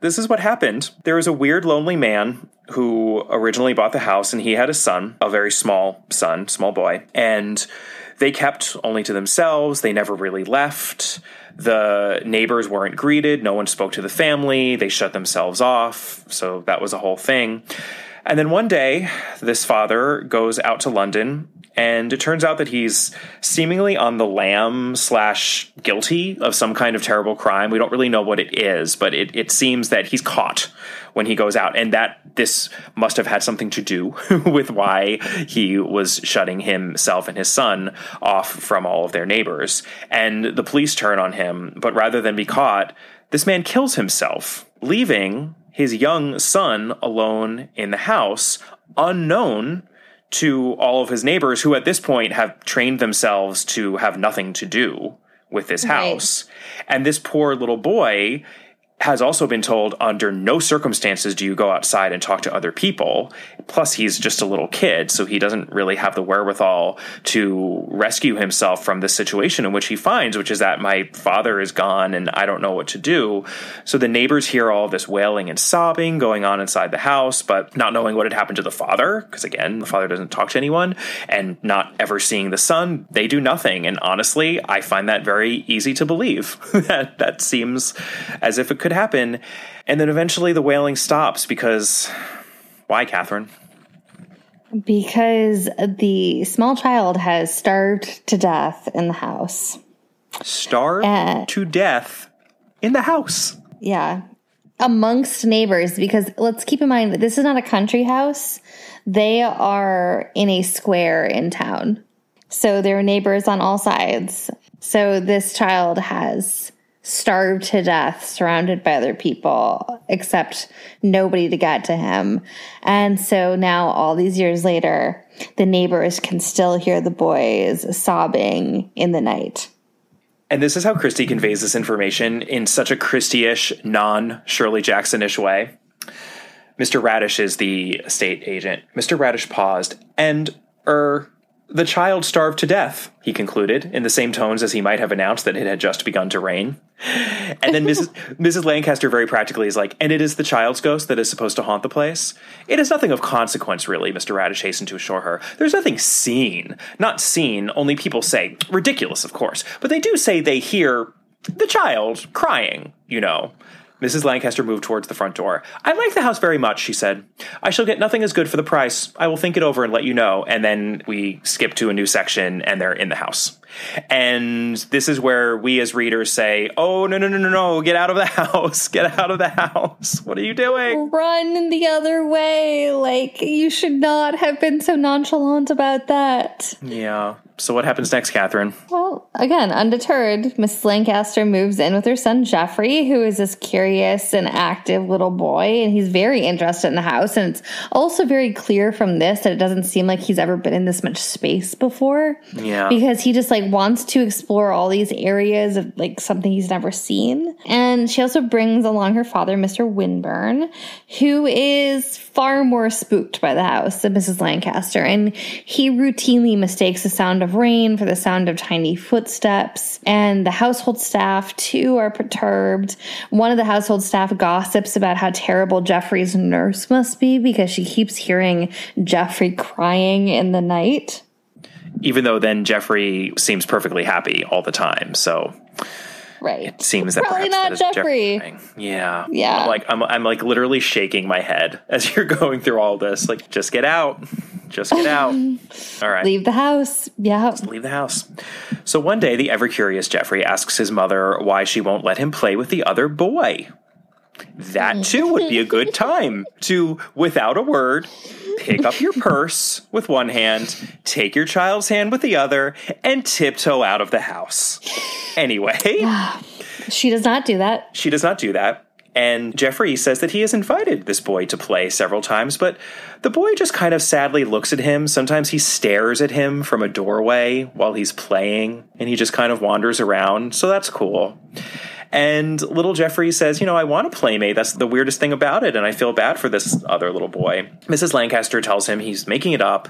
this is what happened. There was a weird, lonely man who originally bought the house, and he had a son, a very small son, small boy, and they kept only to themselves. They never really left. The neighbors weren't greeted. No one spoke to the family. They shut themselves off. So that was a whole thing. And then one day, this father goes out to London, and it turns out that he's seemingly on the lam slash guilty of some kind of terrible crime. We don't really know what it is, but it, it seems that he's caught when he goes out, and that this must have had something to do with why he was shutting himself and his son off from all of their neighbors. And the police turn on him, but rather than be caught, this man kills himself, leaving his young son alone in the house, unknown to all of his neighbors who at this point have trained themselves to have nothing to do with this house. Right. And this poor little boy has also been told under no circumstances do you go outside and talk to other people. Plus, he's just a little kid, so he doesn't really have the wherewithal to rescue himself from the situation in which he finds, which is that my father is gone and I don't know what to do. So the neighbors hear all this wailing and sobbing going on inside the house, but not knowing what had happened to the father, because again, the father doesn't talk to anyone, and not ever seeing the son, they do nothing. And honestly, I find that very easy to believe. that that seems as if it could could happen. And then eventually the wailing stops because why, Catherine? Because the small child has starved to death in the house. Starved uh, to death in the house. Yeah. Amongst neighbors, because let's keep in mind that this is not a country house. They are in a square in town. So there are neighbors on all sides. So this child has starved to death, surrounded by other people, except nobody to get to him. And so now, all these years later, the neighbors can still hear the boys sobbing in the night. And this is how Christie conveys this information in such a Christie-ish, non Shirley Jackson-ish way. Mr. Raddish is the estate agent. Mr. Raddish paused and, er, the child starved to death, he concluded, in the same tones as he might have announced that it had just begun to rain. And then Mrs. Mrs. Lancaster very practically is like, and it is the child's ghost that is supposed to haunt the place. It is nothing of consequence, really, Mr. Raddish hastened to assure her. There's nothing seen. Not seen, only people say. Ridiculous, of course. But they do say they hear the child crying, you know. Mrs. Lancaster moved towards the front door. I like the house very much, she said. I shall get nothing as good for the price. I will think it over and let you know. And then we skip to a new section and they're in the house. And this is where we as readers say, Oh, no, no, no, no, no, get out of the house. Get out of the house. What are you doing? Run the other way. Like, you should not have been so nonchalant about that. Yeah. So what happens next, Catherine? Well, again, undeterred, Mrs. Lancaster moves in with her son Jeffrey, who is this curious and active little boy, and he's very interested in the house. And it's also very clear from this that it doesn't seem like he's ever been in this much space before. Yeah. Because he just like wants to explore all these areas of like something he's never seen. And she also brings along her father, Mr. Winburn, who is far more spooked by the house than Mrs. Lancaster. And he routinely mistakes the sound of of rain, for the sound of tiny footsteps. And the household staff, too, are perturbed. One of the household staff gossips about how terrible Jeffrey's nurse must be because she keeps hearing Jeffrey crying in the night. Even though then Jeffrey seems perfectly happy all the time. So Right. It seems that probably not Geoffrey. Geoffrey yeah. Yeah. I'm like I'm I'm like literally shaking my head as you're going through all this. Like, just get out. Just get out. all right. Leave the house. Yeah. Just leave the house. So one day the ever curious Jeffrey asks his mother why she won't let him play with the other boy. That hmm. too would be a good time to, without a word, pick up your purse with one hand, take your child's hand with the other, and tiptoe out of the house. Anyway, she does not do that. She does not do that. And Geoffrey says that he has invited this boy to play several times, but the boy just kind of sadly looks at him. Sometimes he stares at him from a doorway while he's playing, and he just kind of wanders around. So that's cool. And little Jeffrey says, You know, I want a playmate. That's the weirdest thing about it. And I feel bad for this other little boy. Mrs. Lancaster tells him he's making it up,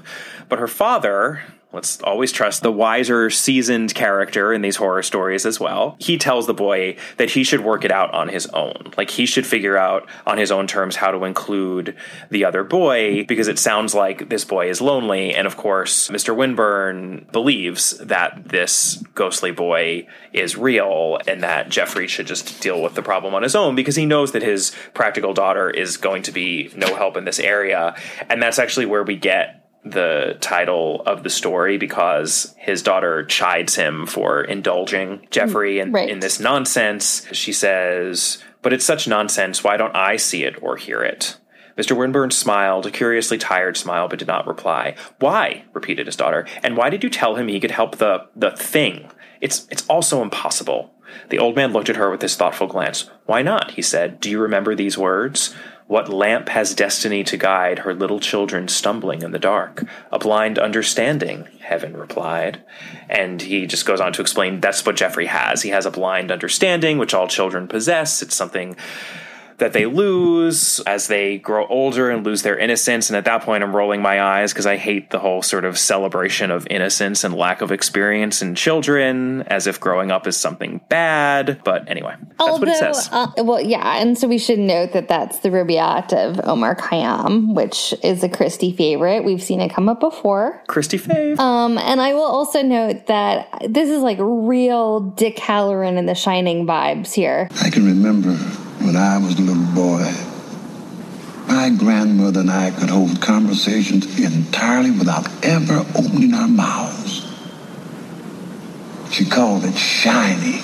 but her father, Let's always trust the wiser, seasoned character in these horror stories as well. He tells the boy that he should work it out on his own. Like he should figure out on his own terms how to include the other boy because it sounds like this boy is lonely. And of course, Mr. Winburn believes that this ghostly boy is real and that Jeffrey should just deal with the problem on his own because he knows that his practical daughter is going to be no help in this area. And that's actually where we get the title of the story because his daughter chides him for indulging Jeffrey in, Right. in this nonsense. She says, But it's such nonsense. Why don't I see it or hear it? Mr. Winburn smiled, a curiously tired smile, but did not reply. Why? repeated his daughter. And why did you tell him he could help the the thing? It's it's also impossible. The old man looked at her with his thoughtful glance. Why not? he said. Do you remember these words? What lamp has destiny to guide her little children stumbling in the dark? A blind understanding, Heaven replied. And he just goes on to explain that's what Jeffrey has. He has a blind understanding, which all children possess. It's something that they lose as they grow older and lose their innocence. And at that point, I'm rolling my eyes because I hate the whole sort of celebration of innocence and lack of experience in children as if growing up is something bad. But anyway, that's what it says. uh, well, yeah, and so we should note that that's the Rubaiyat of Omar Khayyam, which is a Christie favorite. We've seen it come up before. Christy Fave. Um, and I will also note that this is like real Dick Hallorann and The Shining vibes here. I can remember when I was a little boy, my grandmother and I could hold conversations entirely without ever opening our mouths. She called it shining.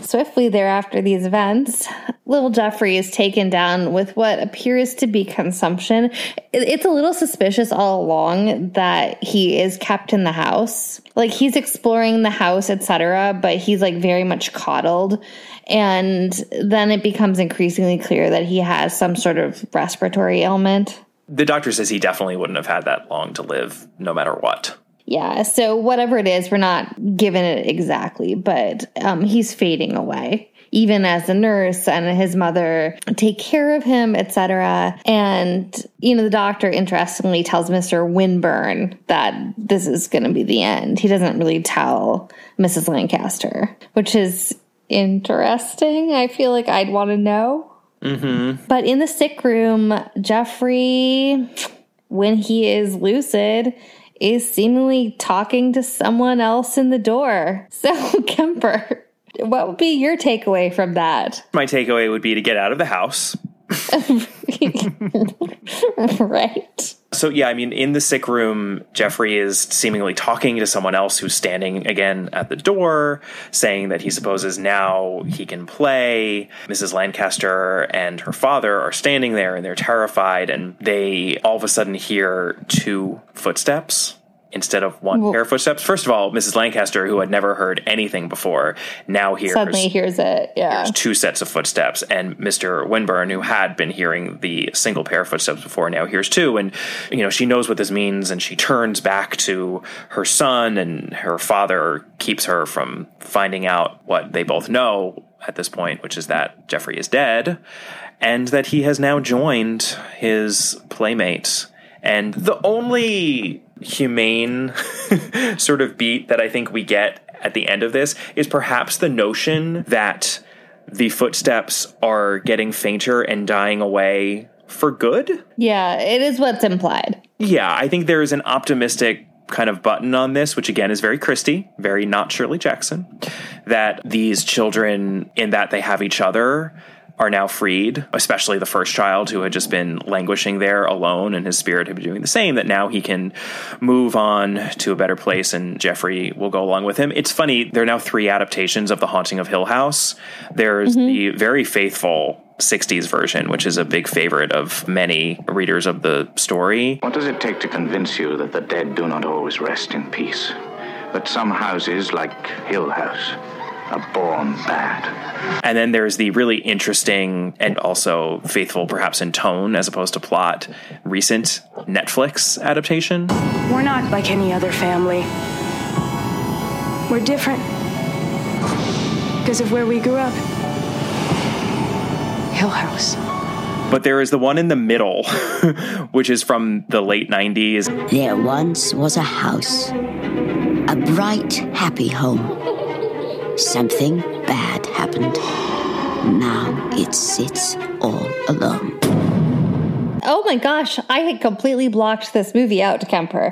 Swiftly thereafter these events, little Jeffrey is taken down with what appears to be consumption. It's a little suspicious all along that he is kept in the house. Like he's exploring the house, etc., but he's like very much coddled. And then it becomes increasingly clear that he has some sort of respiratory ailment. the doctor says he definitely wouldn't have had that long to live, no matter what. Yeah, so whatever it is, we're not given it exactly, but um, he's fading away. Even as the nurse and his mother take care of him, etc. And you know, the doctor interestingly tells Mr. Winburn that this is going to be the end. He doesn't really tell Mrs. Lancaster, which is interesting. I feel like I'd want to know. Mm-hmm. But in the sick room, Jeffrey when he is lucid, is seemingly talking to someone else in the door. So, Kemper, what would be your takeaway from that? My takeaway would be to get out of the house. right. So yeah, I mean, in the sick room, Jeffrey is seemingly talking to someone else who's standing again at the door, saying that he supposes now he can play. Mrs. Lancaster and her father are standing there and they're terrified, and they all of a sudden hear two footsteps instead of one pair of footsteps. First of all, Mrs. Lancaster, who had never heard anything before, now hears Suddenly hears it. Yeah. two sets of footsteps, and Mr. Winburn, who had been hearing the single pair of footsteps before, now hears two. And, you know, she knows what this means, and she turns back to her son, and her father keeps her from finding out what they both know at this point, which is that Jeffrey is dead, and that he has now joined his playmate. And the only humane sort of beat that I think we get at the end of this is perhaps the notion that the footsteps are getting fainter and dying away for good. Yeah, it is what's implied. Yeah, I think there is an optimistic kind of button on this, which again is very Christie, very not Shirley Jackson, that these children, in that they have each other, are now freed, especially the first child who had just been languishing there alone and his spirit had been doing the same, that now he can move on to a better place and Jeffrey will go along with him. It's funny, there are now three adaptations of The Haunting of Hill House. There's mm-hmm. the very faithful 60s version, which is a big favorite of many readers of the story. What does it take to convince you that the dead do not always rest in peace? That some houses, like Hill House, are born bad? And then there's the really interesting and also faithful, perhaps in tone as opposed to plot, recent Netflix adaptation. We're not like any other family. We're different because of where we grew up. Hill House. But there is the one in the middle, which is from the late 90s. There once was a house, a bright, happy home. Something bad happened. Now it sits all alone. Oh my gosh, I had completely blocked this movie out, Kemper.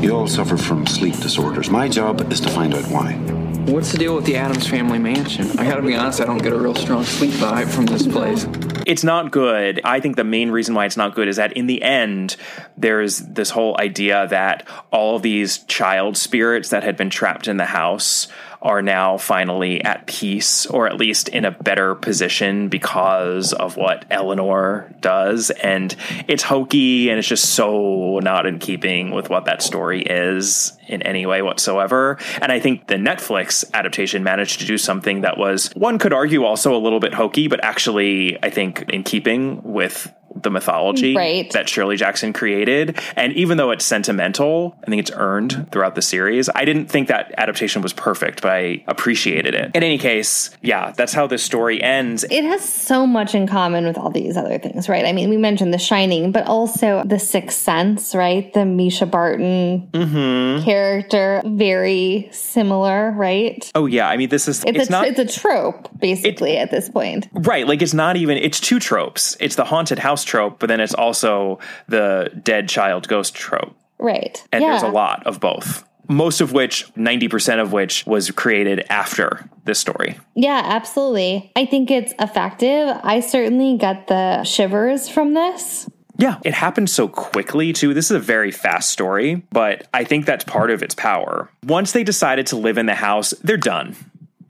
You all suffer from sleep disorders. My job is to find out why. What's the deal with the Addams family mansion? I gotta be honest, I don't get a real strong sleep vibe from this place. It's not good. I think the main reason why it's not good is that in the end, there's this whole idea that all these child spirits that had been trapped in the house are now finally at peace or at least in a better position because of what Eleanor does. And it's hokey and it's just so not in keeping with what that story is in any way whatsoever. And I think the Netflix adaptation managed to do something that was, one could argue, also a little bit hokey, but actually, I think, in keeping with the mythology right. that Shirley Jackson created. And even though it's sentimental, I think it's earned throughout the series. I didn't think that adaptation was perfect, but I appreciated it. In any case, yeah, that's how this story ends. It has so much in common with all these other things, right? I mean, we mentioned The Shining, but also The Sixth Sense, right? The Mischa Barton mm-hmm. character, very similar, right? Oh yeah, I mean, this is it's, it's a, not it's a trope basically it, at this point, right? Like it's not even it's two tropes. It's the haunted house trope, but then it's also the dead child ghost trope. Right. And yeah. there's a lot of both. Most of which, 90% of which, was created after this story. Yeah, absolutely. I think it's effective. I certainly get the shivers from this. Yeah, it happened so quickly, too. This is a very fast story, but I think that's part of its power. Once they decided to live in the house, they're done.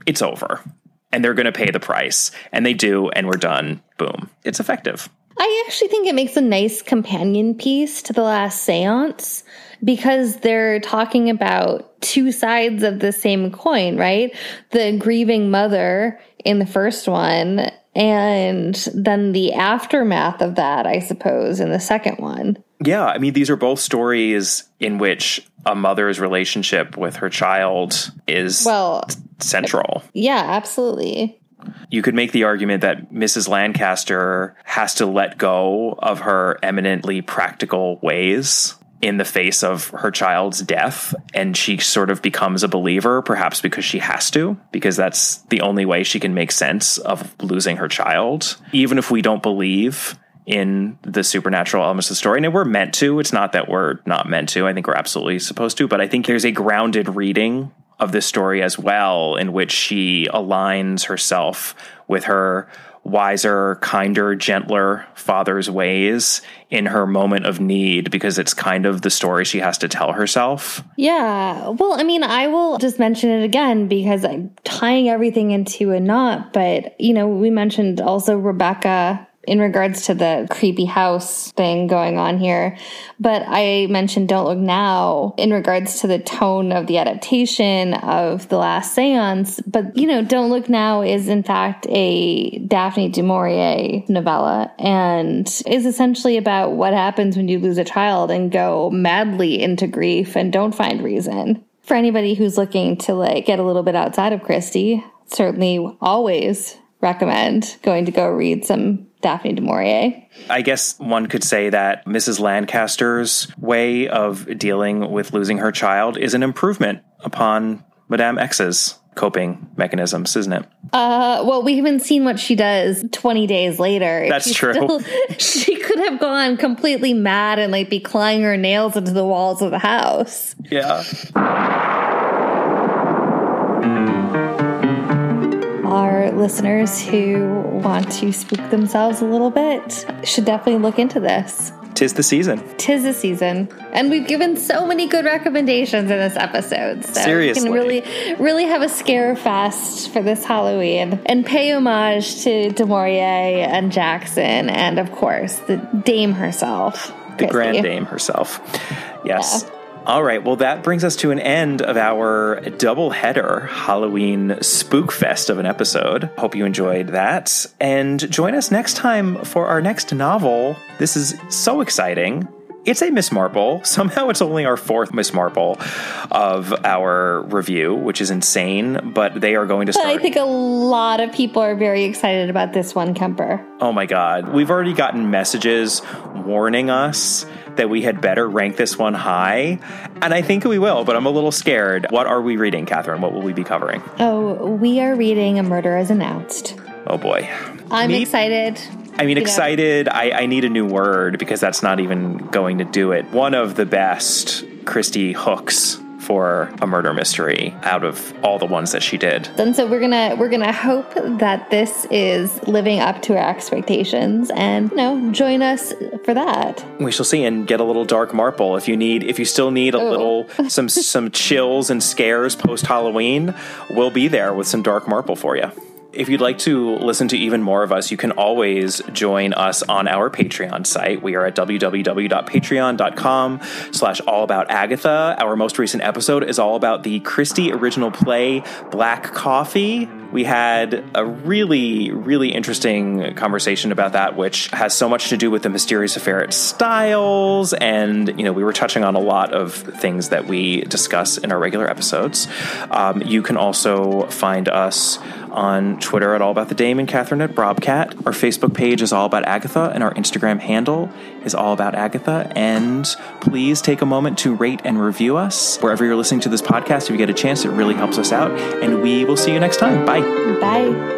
It's over. And they're going to pay the price. And they do, and we're done. Boom. It's effective. I actually think it makes a nice companion piece to the last seance because they're talking about two sides of the same coin, right? The grieving mother in the first one, and then the aftermath of that, I suppose, in the second one. Yeah, I mean, these are both stories in which a mother's relationship with her child is well central. Yeah, absolutely. You could make the argument that Mrs. Lancaster has to let go of her eminently practical ways in the face of her child's death and she sort of becomes a believer perhaps because she has to because that's the only way she can make sense of losing her child even if we don't believe in the supernatural elements of the story. And we're meant to. It's not that we're not meant to. I think we're absolutely supposed to. But i think there's a grounded reading of this story as well in which she aligns herself with her wiser, kinder, gentler father's ways in her moment of need because it's kind of the story she has to tell herself. Yeah. Well, I mean, I will just mention it again because I'm tying everything into a knot, but you know, we mentioned also Rebecca in regards to the creepy house thing going on here. But I mentioned Don't Look Now in regards to the tone of the adaptation of The Last Seance. But, you know, Don't Look Now is in fact a Daphne du Maurier novella and is essentially about what happens when you lose a child and go madly into grief and don't find reason. For anybody who's looking to like get a little bit outside of Christie, certainly always recommend going to go read some Daphne du Maurier. I guess one could say that Mrs. Lancaster's way of dealing with losing her child is an improvement upon Madame Exe's coping mechanisms, isn't it? Uh, well, we haven't seen what she does 20 days later. That's She's true. Still, she could have gone completely mad and like be clawing her nails into the walls of the house. Yeah. Our listeners who want to spook themselves a little bit should definitely look into this. Tis the season. Tis the season. And we've given so many good recommendations in this episode. So Seriously. we can really, really have a scare fest for this Halloween and pay homage to Du Maurier and Jackson and, of course, the dame herself. The Christy. Grand Dame herself. Yes. Yeah. All right, well, that brings us to an end of our double header Halloween spook fest of an episode. Hope you enjoyed that. And join us next time for our next novel. This is so exciting. it's a Miss Marple. Somehow it's only our fourth Miss Marple of our review, which is insane, but they are going to But. I think a lot of people are very excited about this one, Kemper. oh my God. We've already gotten messages warning us that we had better rank this one high. And I think we will, but I'm a little scared. What are we reading, Catherine? What will we be covering? Oh, we are reading A Murder as Announced. Oh boy. I'm Me- excited. I mean, You excited. I, I need a new word because that's not even going to do it. One of the best Christie hooks for a murder mystery out of all the ones that she did. And so we're gonna we're gonna hope that this is living up to our expectations, and you know, join us for that. We shall see and get a little dark marple if you need if you still need a oh. little some some chills and scares post Halloween, we'll be there with some dark marple for you. If you'd like to listen to even more of us, you can always join us on our Patreon site. We are at www.patreon.com slash all about Agatha. Our most recent episode is all about the Christie original play Black Coffee. We had a really, really interesting conversation about that, which has so much to do with the mysterious affair at Styles. And, you know, we were touching on a lot of things that we discuss in our regular episodes. Um, you can also find us on Twitter at All About the Dame and Catherine at Brobcat. Our Facebook page is All About Agatha, and our Instagram handle is All About Agatha. And please take a moment to rate and review us wherever you're listening to this podcast. If you get a chance, it really helps us out. And we will see you next time. Bye. Bye.